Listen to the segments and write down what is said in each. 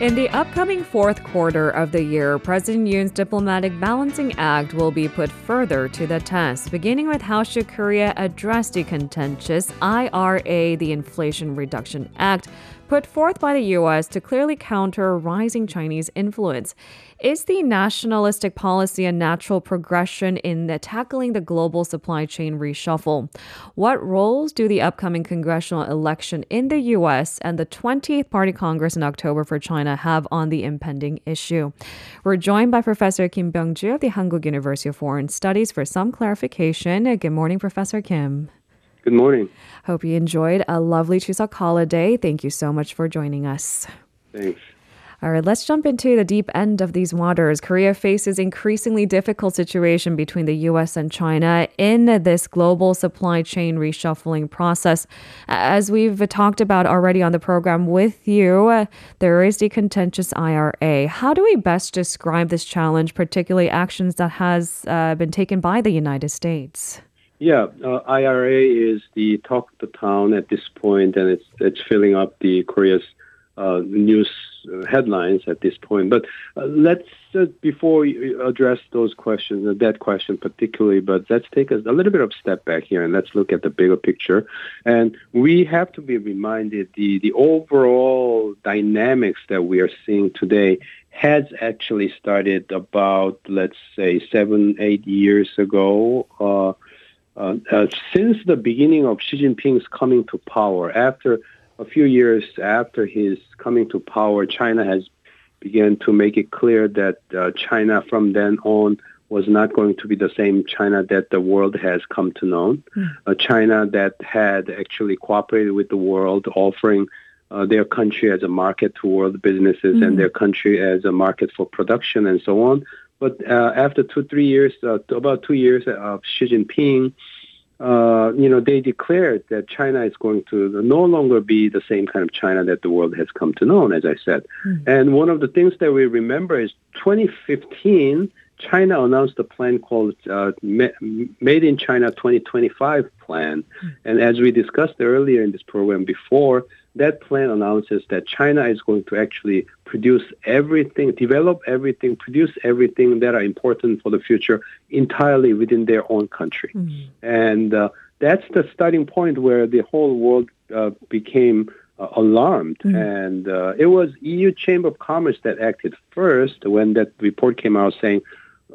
In the upcoming fourth quarter of the year, President Yoon's diplomatic balancing act will be put further to the test, beginning with how should Korea address the contentious IRA, the Inflation Reduction Act, put forth by the U.S. to clearly counter rising Chinese influence. Is the nationalistic policy a natural progression in the tackling the global supply chain reshuffle? What roles do the upcoming congressional election in the U.S. and the 20th Party Congress in October for China have on the impending issue? We're joined by Professor Kim Byung-ju of the Hankuk University of Foreign Studies for some clarification. Good morning, Professor Kim. Good morning. Hope you enjoyed a lovely Chuseok holiday. Thank you so much for joining us. Thanks. All right, let's jump into the deep end of these waters. Korea faces increasingly difficult situation between the US and China in this global supply chain reshuffling process. As we've talked about already on the program with you, there is the contentious IRA. How do we best describe this challenge, particularly actions that has uh, been taken by the United States? Yeah, uh, IRA is the talk of the town at this point, and it's it's filling up the Korea's uh, news headlines at this point. But uh, let's uh, before we address those questions, uh, that question particularly, but let's take a, a, little bit of step back here and let's look at the bigger picture. And we have to be reminded the the overall dynamics that we are seeing today has actually started about let's say seven eight years ago. Uh, uh, since the beginning of Xi Jinping's coming to power, after a few years after his coming to power, China has begun to make it clear that uh, China from then on was not going to be the same China that the world has come to know. Mm. A China that had actually cooperated with the world, offering uh, their country as a market to world businesses mm. and their country as a market for production and so on. But uh, after two, three years, uh, about two years of Xi Jinping, uh, you know, they declared that China is going to no longer be the same kind of China that the world has come to know, as I said. Mm. And one of the things that we remember is 2015, China announced a plan called uh, Made in China 2025 plan. Mm. And as we discussed earlier in this program before, that plan announces that China is going to actually produce everything, develop everything, produce everything that are important for the future entirely within their own country. Mm-hmm. And uh, that's the starting point where the whole world uh, became uh, alarmed. Mm-hmm. And uh, it was EU Chamber of Commerce that acted first when that report came out saying,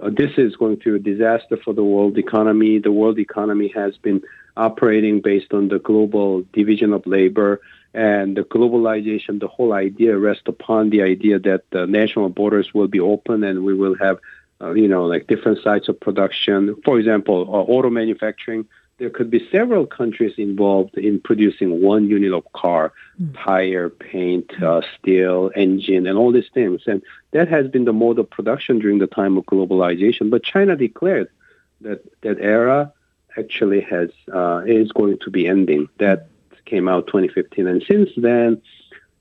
uh, this is going to be a disaster for the world economy. The world economy has been operating based on the global division of labor and the globalization, the whole idea rests upon the idea that the national borders will be open and we will have, uh, you know, like different sites of production. For example, uh, auto manufacturing. There could be several countries involved in producing one unit of car, mm. tire, paint, uh, steel, engine, and all these things. And that has been the mode of production during the time of globalization. But China declared that that era actually has uh, is going to be ending. That came out 2015, and since then,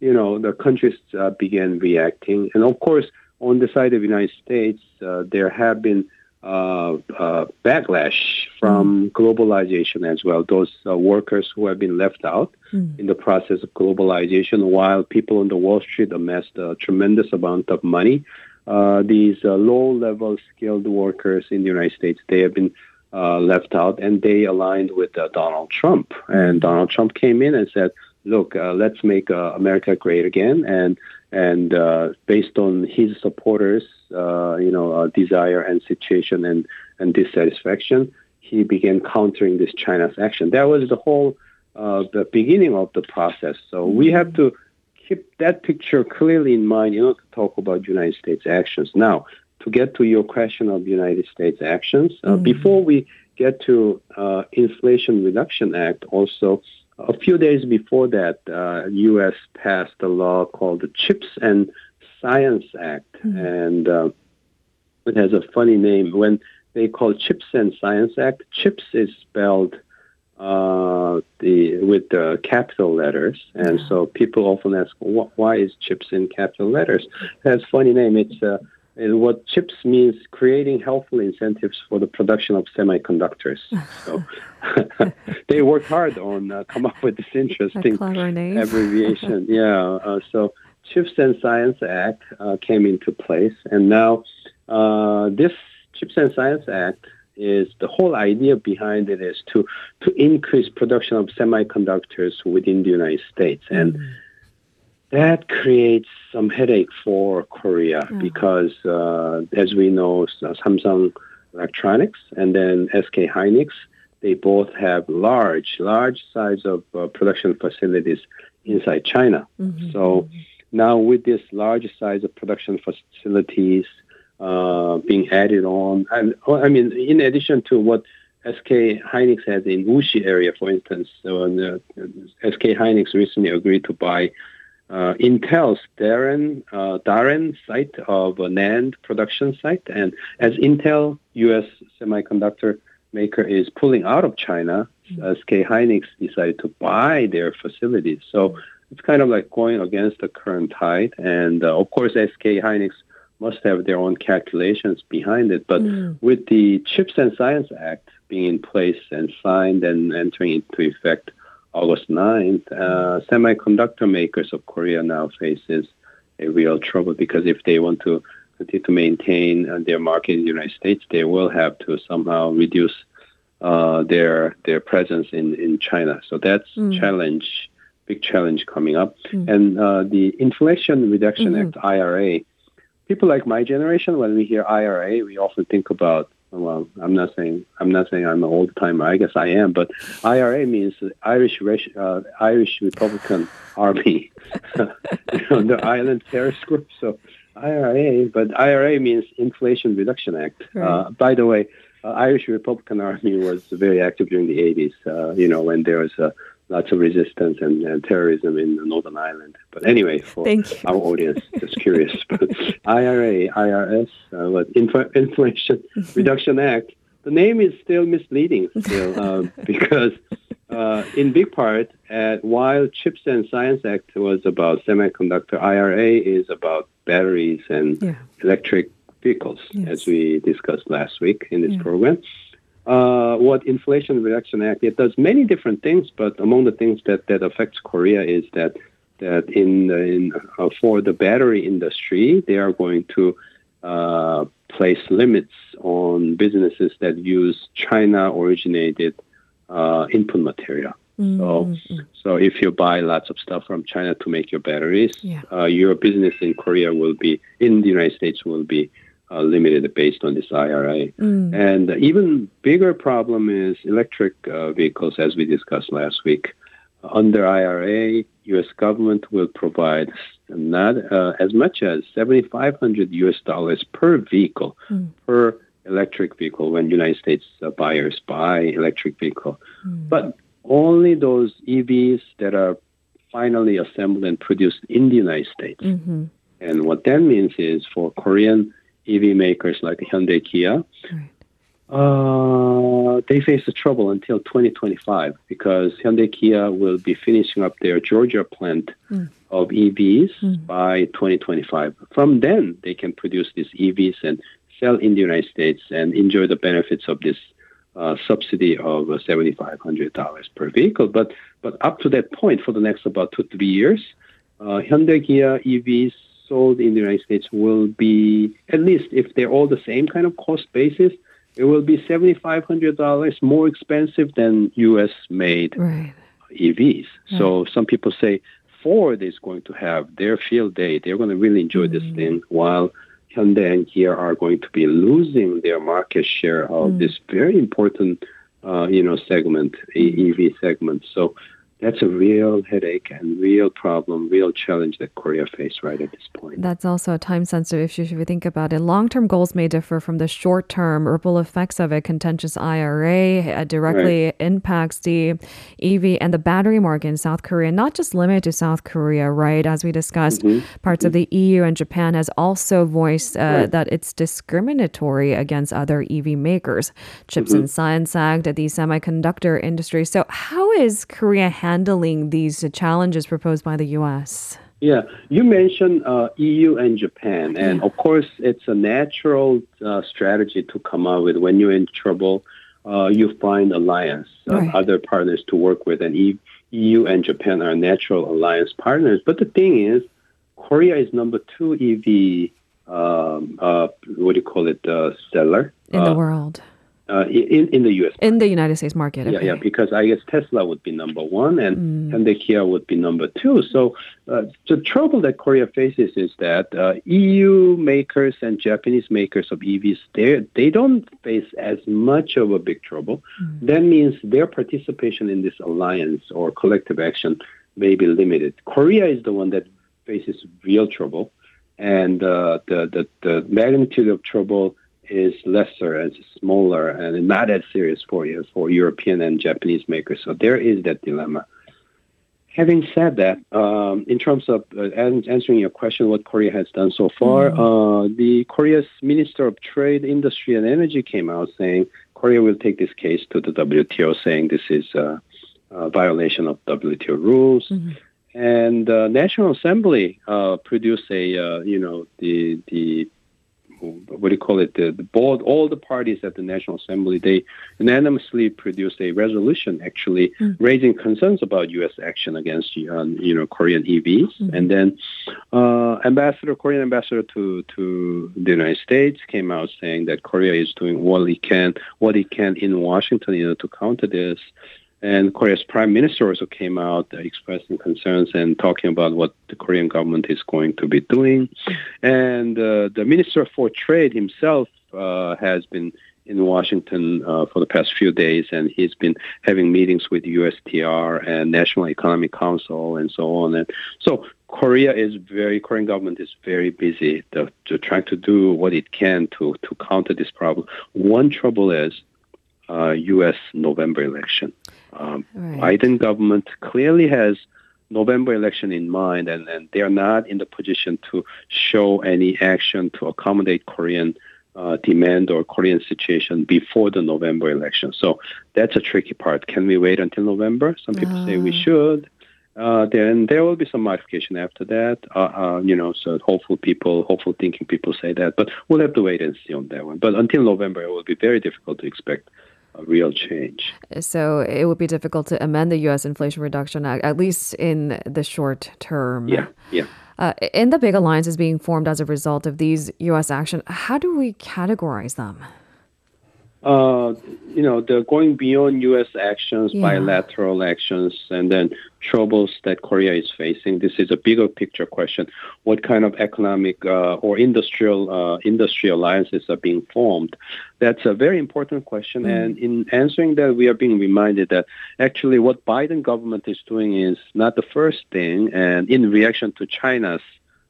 you know, the countries uh, began reacting, and of course, on the side of the United States, uh, there have been uh, uh backlash from mm. globalization as well. Those uh, workers who have been left out mm. in the process of globalization, while people on the Wall Street amassed a tremendous amount of money. Uh, these low-level skilled workers in the United States, they have been uh, left out, and they aligned with uh, Donald Trump. And Donald Trump came in and said, "Look, uh, let's make uh, America great again." And and uh, based on his supporters, you know, desire and situation and and dissatisfaction, he began countering this China's action. That was the whole the beginning of the process. So we have to keep that picture clearly in mind You know, to talk about United States actions. Now, to get to your question of United States actions, uh, mm-hmm. before we get to uh, Inflation Reduction Act, also a few days before that, uh, U.S. passed a law called the CHIPS and Science Act, mm-hmm. and uh, it has a funny name. When they call CHIPS and Science Act, CHIPS is spelled uh, the with the capital letters, and so people often ask, "Why is CHIPS in capital letters?" It has a funny name. It's uh, and what CHIPS means creating helpful incentives for the production of semiconductors. So they worked hard on uh, come up with this interesting abbreviation. yeah. Uh, so Chips and Science Act uh, came into place, and now uh, this Chips and Science Act is the whole idea behind it is to to increase production of semiconductors within the United States, and mm. That creates some headache for Korea mm. because, uh, as we know, Samsung Electronics and then SK Hynix, they both have large, large size of uh, production facilities inside China. Mm-hmm. So now with this large size of production facilities uh, being added on, and I mean, in addition to what SK Hynix has in Wuxi area, for instance, so the, SK Hynix recently agreed to buy uh, Intel's Darren, uh, Daren site of a NAND production site, and as Intel U.S. semiconductor maker is pulling out of China, mm-hmm. SK Hynix decided to buy their facilities. So it's kind of like going against the current tide. And uh, of course, SK Hynix must have their own calculations behind it. But mm. with the Chips and Science Act being in place and signed and entering into effect August 9th, uh, semiconductor makers of Korea now faces a real trouble because if they want to continue to maintain uh, their market in the United States, they will have to somehow reduce uh, their their presence in, in China. So that's mm. challenge big challenge coming up. Mm. And uh, the Inflation Reduction mm-hmm. Act, IRA, people like my generation, when we hear IRA, we often think about, well, I'm not saying I'm not saying I'm an old timer. I guess I am, but IRA means Irish uh, Irish Republican Army, you know, the Island Terrorist Group. So IRA, but IRA means Inflation Reduction Act. Right. Uh, by the way, uh, Irish Republican Army was very active during the 80s. Uh, you know, when there was a lots of resistance and, and, terrorism in Northern Ireland. But anyway, for our audience, just curious. But IRA, IRS, uh, what Inf- Inflation Reduction Act. The name is still misleading, still, uh, because uh, in big part, at, while Chips and Science Act was about semiconductor, IRA is about batteries and yeah. electric vehicles, yes. as we discussed last week in this yeah. program uh, what Inflation Reduction Act it does many different things, but among the things that, that affects Korea is that that in, in uh, for the battery industry they are going to uh, place limits on businesses that use China originated uh, input material. Mm-hmm. So, so if you buy lots of stuff from China to make your batteries, yeah. Uh, your business in Korea will be in the United States will be uh, limited based on this IRA. Mm. And even bigger problem is electric uh, vehicles, as we discussed last week. Under IRA, U.S. government will provide not uh, as much as 7,500 U.S. dollars per vehicle, mm. per electric vehicle when United States uh, buyers buy electric vehicle. Mm. But only those EVs that are finally assembled and produced in the United States. Mm-hmm. And what that means is for Korean EV makers like Hyundai Kia, right. uh, they face the trouble until 2025 because Hyundai Kia will be finishing up their Georgia plant mm. of EVs mm. by 2025. From then, they can produce these EVs and sell in the United States and enjoy the benefits of this uh, subsidy of uh, $7,500 per vehicle. But but up to that point, for the next about two three years, uh, Hyundai Kia EVs sold in the United States will be, at least if they're all the same kind of cost basis, it will be $7,500 more expensive than US made right. EVs. Right. So some people say Ford is going to have their field day. They're going to really enjoy mm-hmm. this thing while Hyundai and Kia are going to be losing their market share of mm. this very important, uh, you know, segment, EV segment. So that's a real headache and real problem, real challenge that Korea face right at this point. That's also a time sensitive issue if you think about it. Long term goals may differ from the short term ripple effects of a contentious IRA uh, directly right. impacts the EV and the battery market in South Korea, not just limited to South Korea, right? As we discussed, mm-hmm. parts mm-hmm. of the EU and Japan has also voiced uh, right. that it's discriminatory against other EV makers. Chips mm-hmm. and Science Act, the semiconductor industry. So, how is Korea handling? Handling these challenges proposed by the U.S.? Yeah, you mentioned uh, EU and Japan, and of course, it's a natural uh, strategy to come up with when you're in trouble. Uh, you find alliance, uh, right. other partners to work with, and EU and Japan are natural alliance partners. But the thing is, Korea is number two EV. Um, uh, what do you call it? Uh, seller in the world. Uh, in in the U.S. In the United States market. Yeah, okay. yeah, because I guess Tesla would be number one and Mm. Hyundai Kia would be number two. So uh, the trouble that Korea faces is that uh, EU makers and Japanese makers of EVs they they don't face as much of a big trouble. Mm. That means their participation in this alliance or collective action may be limited. Korea is the one that faces real trouble, and uh, the, the the magnitude of trouble is lesser and smaller and not as serious for you for European and Japanese makers. So there is that dilemma. Having said that, um, in terms of uh, an- answering your question, what Korea has done so far, uh, the Korea's Minister of Trade, Industry, and Energy came out saying Korea will take this case to the WTO, saying this is a, a violation of WTO rules. And uh, National Assembly uh, produced a, uh, you know, the the what do you call it? The, the board, all the parties at the National Assembly, they unanimously produced a resolution, actually raising concerns about U.S. action against, um, you know, Korean EVs. And then, uh, Ambassador, Korean ambassador to to the United States came out saying that Korea is doing what it can, what it can in Washington, you know, to counter this. And Korea's prime minister also came out uh, expressing concerns and talking about what the Korean government is going to be doing. And uh, the minister for trade himself uh, has been in Washington uh, for the past few days, and he's been having meetings with USTR and National Economic Council and so on. And so Korea is very, Korean government is very busy to, to trying to do what it can to to counter this problem. One trouble is uh, U.S. November election. Um, Right. Biden government clearly has November election in mind, and, and they are not in the position to show any action to accommodate Korean uh, demand or Korean situation before the November election. So that's a tricky part. Can we wait until November? Some people say we Ah. should. Uh, then there will be some modification after that. Uh, uh, you know, so hopeful people, hopeful thinking people say that, but we'll have to wait and see on that one. But until November, it will be very difficult to expect a real change. So it would be difficult to amend the U.S. Inflation Reduction Act, at least in the short term. Yeah, yeah. Uh, in the big alliances being formed as a result of these U.S. action, how do we categorize them? Uh, you know, they're going beyond U.S. actions, Yeah. bilateral actions, and then troubles that Korea is facing. This is a bigger picture question. What kind of economic uh, or industrial uh, industry alliances are being formed? That's a very important question. And in answering that, we are being reminded that actually what Biden government is doing is not the first thing. And in reaction to China's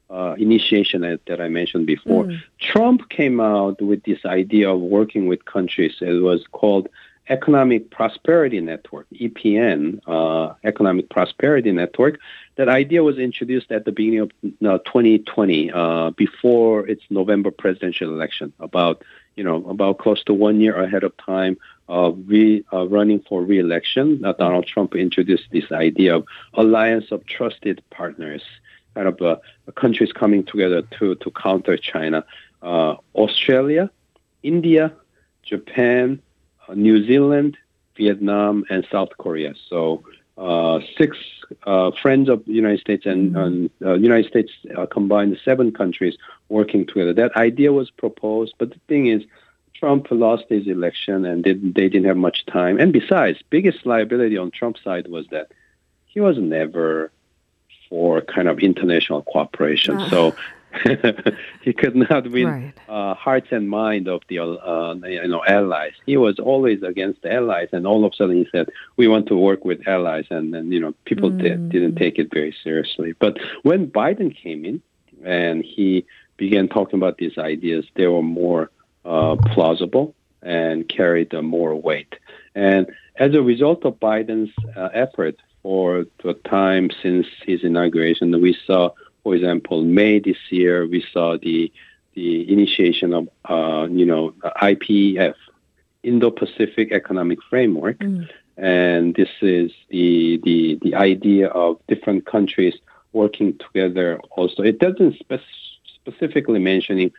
uh, initiation that, I mentioned before. Trump came out with this idea of working with countries. It was called Economic Prosperity Network, EPN, uh, Economic Prosperity Network. That idea was introduced at the beginning of uh, 2020, uh, before its November presidential election, about you know about close to one year ahead of time of re, uh, running for re-election. Uh, Donald Trump introduced this idea of alliance of trusted partners kind of uh, countries coming together to to counter China. Uh, Australia, India, Japan, uh, New Zealand, Vietnam, and South Korea. So uh, six uh, friends of the United States and, and uh, United States uh, combined seven countries working together. That idea was proposed, but the thing is. Trump lost his election and they, they didn't have much time. And besides, biggest liability on Trump's side was that he was never for kind of international cooperation. Ah. So he could not win Right. uh, hearts and mind of the uh, you know allies. He was always against the allies, and all of a sudden he said, "We want to work with allies," and then you know people did, didn't take it very seriously. But when Biden came in and he began talking about these ideas, they were more uh, plausible and carried uh, more weight. And as a result of Biden's uh, effort for the time since his inauguration, we saw, for example, May this year, we saw the the initiation of, uh, you know, IPEF, Indo-Pacific Economic Framework, and this is the the the idea of different countries working together. Also, it doesn't spec- specifically mentioning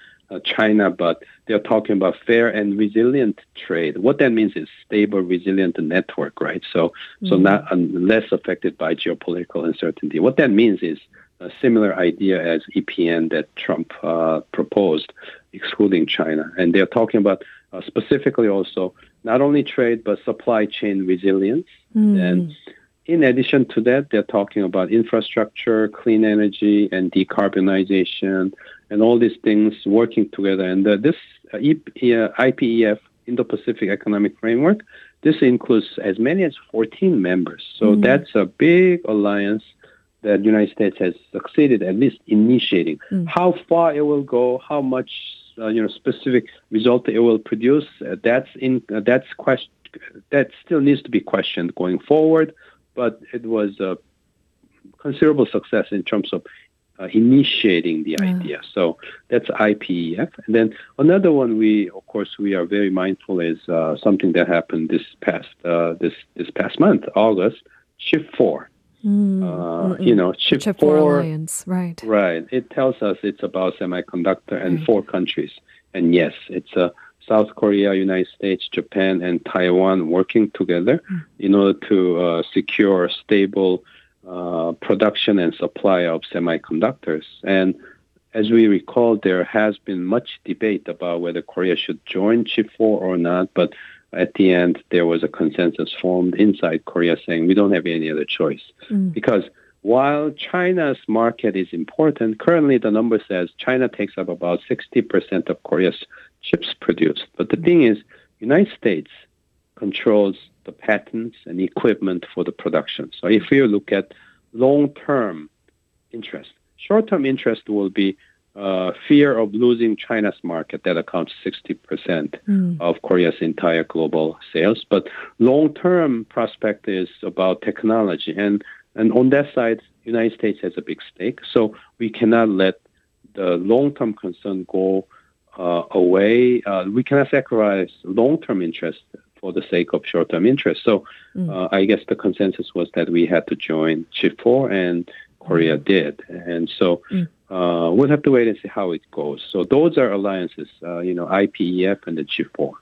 China, but they're talking about fair and resilient trade. What that means is stable, resilient network, right? So, so not um, less affected by geopolitical uncertainty. What that means is a similar idea as EPN that Trump uh, proposed, excluding China. And they're talking about uh, specifically also not only trade but supply chain resilience. Mm. And in addition to that, they're talking about infrastructure, clean energy, and decarbonization, and all these things working together. And uh, this uh, IPEF, Indo-Pacific Economic Framework, this includes as many as 14 members. So mm. that's a big alliance that the United States has succeeded at least initiating. Mm. How far it will go, how much uh, you know specific result it will produce, uh, that's in uh, that's question that still needs to be questioned going forward. But it was a considerable success in terms of uh, initiating the yeah. idea. So that's IPEF. And then another one we, of course, we are very mindful is uh, something that happened this past uh, this this past month, August, Chip Four. Mm, uh, you know, chip, chip four, four alliance, right? Right. It tells us it's about semiconductor and right. four countries. And yes, it's a uh, South Korea, United States, Japan, and Taiwan working together mm. in order to uh, secure stable uh, production and supply of semiconductors. And as we recall, there has been much debate about whether Korea should join Chip 4 or not, but at the end, there was a consensus formed inside Korea saying we don't have any other choice. Mm. Because while China's market is important, currently the number says China takes up about 60% of Korea's chips produced. But the mm. thing is, United States controls the patents and equipment for the production. So if you look at long-term interest, short-term interest will be uh, fear of losing China's market that accounts 60% mm. of Korea's entire global sales. But long-term prospect is about technology, and and on that side, United States has a big stake. So we cannot let the long-term concern go uh, away. Uh, we cannot sacrifice long-term interest for the sake of short-term interest. So mm. uh, I guess the consensus was that we had to join Chip 4, and Korea mm. did. And so mm. uh, we'll have to wait and see how it goes. So those are alliances, uh, you know, IPEF and the Chip 4.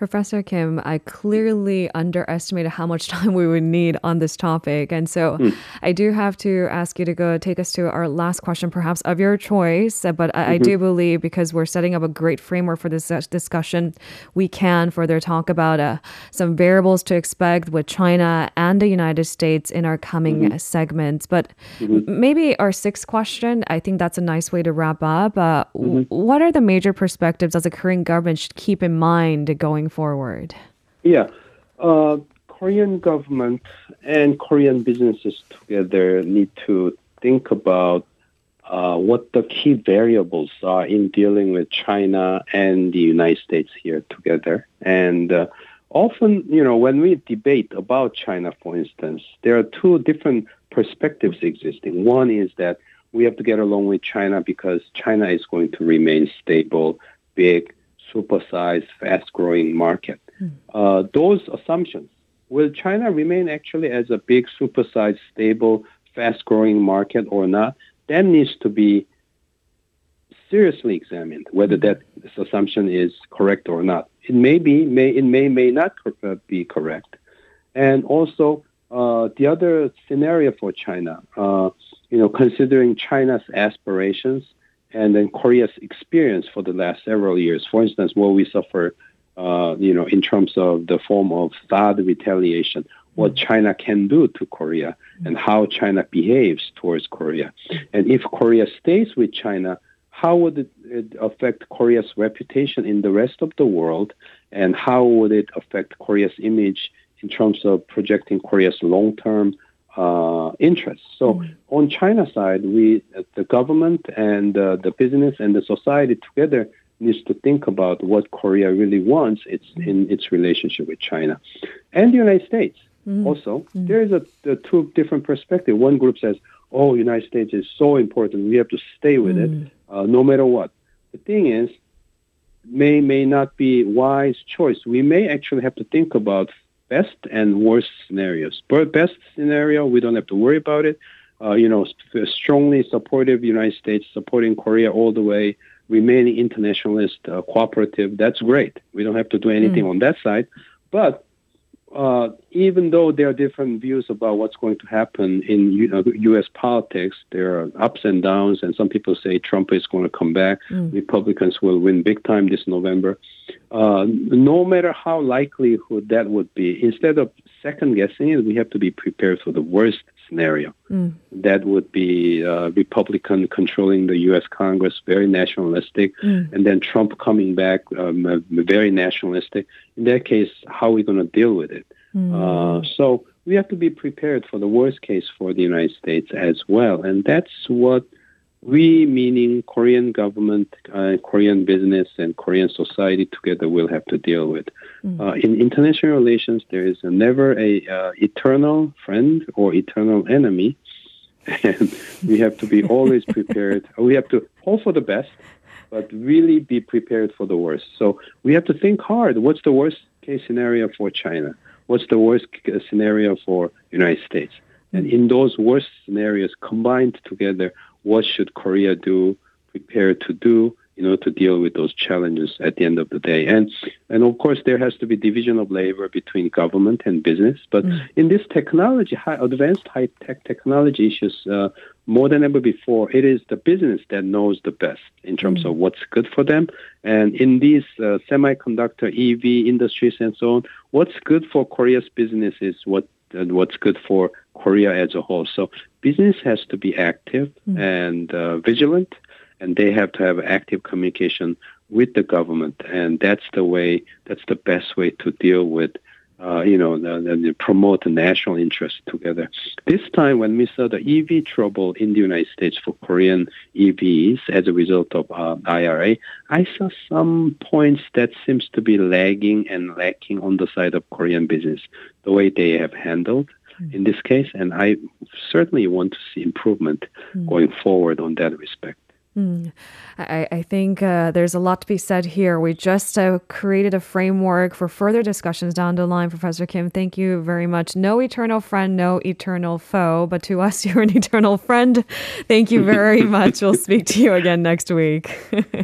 Professor Kim, I clearly underestimated how much time we would need on this topic. And so mm. I do have to ask you to go take us to our last question, perhaps of your choice. But I, mm-hmm. I do believe because we're setting up a great framework for this discussion, we can further talk about uh, some variables to expect with China and the United States in our coming mm-hmm. segments. But mm-hmm. maybe our sixth question, I think that's a nice way to wrap up. Uh, mm-hmm. what are the major perspectives as the Korean government should keep in mind going forward? Yeah. Uh, Korean government and Korean businesses together need to think about uh, what the key variables are in dealing with China and the United States here together. And uh, often, you know, when we debate about China, for instance, there are two different perspectives existing. One is that we have to get along with China because China is going to remain stable, big, supersized, fast-growing market. Mm. Uh, those assumptions, will China remain actually as a big, supersized, stable, fast-growing market or not? That needs to be seriously examined whether that this assumption is correct or not. It may be, may it may may not uh, be correct, and also uh, the other scenario for China, uh, you know, considering China's aspirations and then Korea's experience for the last several years. For instance, what we suffer, uh, you know, in terms of the form of THAAD retaliation, what China can do to Korea and how China behaves towards Korea. And if Korea stays with China, how would it, it affect Korea's reputation in the rest of the world? And how would it affect Korea's image in terms of projecting Korea's long term uh, interests. So mm. on China side, we, the government and uh, the business and the society together needs to think about what Korea really wants its, mm. in its relationship with China, and the United States. Mm. Also, mm. there is a, a, two different perspective. One group says, "Oh, United States is so important; we have to stay with it, uh, no matter what." The thing is, may may not be wise choice. We may actually have to think about best and worst scenarios. But best scenario, we don't have to worry about it. Uh, you know, strongly supportive United States, supporting Korea all the way, remaining internationalist, uh, cooperative. That's great. We don't have to do anything mm. on that side. But uh, even though there are different views about what's going to happen in U.S. politics, there are ups and downs, and some people say Trump is going to come back. Mm. Republicans will win big time this November. Uh, no matter how likelihood that would be, instead of second guessing it, we have to be prepared for the worst scenario. Mm. That would be uh, Republican controlling the U.S. Congress, very nationalistic, mm. and then Trump coming back, um, very nationalistic. In that case, how are we going to deal with it? Mm. Uh, so we have to be prepared for the worst case for the United States as well, and that's what we, meaning Korean government, uh, Korean business, and Korean society together will have to deal with. Mm. Uh, in international relations, there is never a uh, eternal friend or eternal enemy, and we have to be always prepared. we have to hope for the best, but really be prepared for the worst. So we have to think hard. What's the worst case scenario for China? What's the worst scenario for United States? And in those worst scenarios combined together, what should Korea do, prepare to do, you know, to deal with those challenges at the end of the day. And and of course, there has to be division of labor between government and business. But mm. in this technology, high, advanced high tech technology issues, uh, more than ever before, it is the business that knows the best in terms mm. of what's good for them. And in these uh, semiconductor, EV industries, and so on, what's good for Korea's business is what and what's good for Korea as a whole. So business has to be active mm. and uh, vigilant, and they have to have active communication with the government, and that's the way. That's the best way to deal with uh, you know, the, the promote the national interest together. This time, when we saw the EV trouble in the United States for Korean EVs as a result of uh, IRA, I saw some points that seems to be lagging and lacking on the side of Korean business, the way they have handled mm. in this case, and I certainly want to see improvement mm. going forward on that respect. Mm. I, I, think uh, there's a lot to be said here. We just uh, created a framework for further discussions down the line. Professor Kim, thank you very much. No eternal friend, no eternal foe, but to us, you're an eternal friend. Thank you very much. we'll speak to you again next week.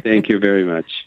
thank you very much.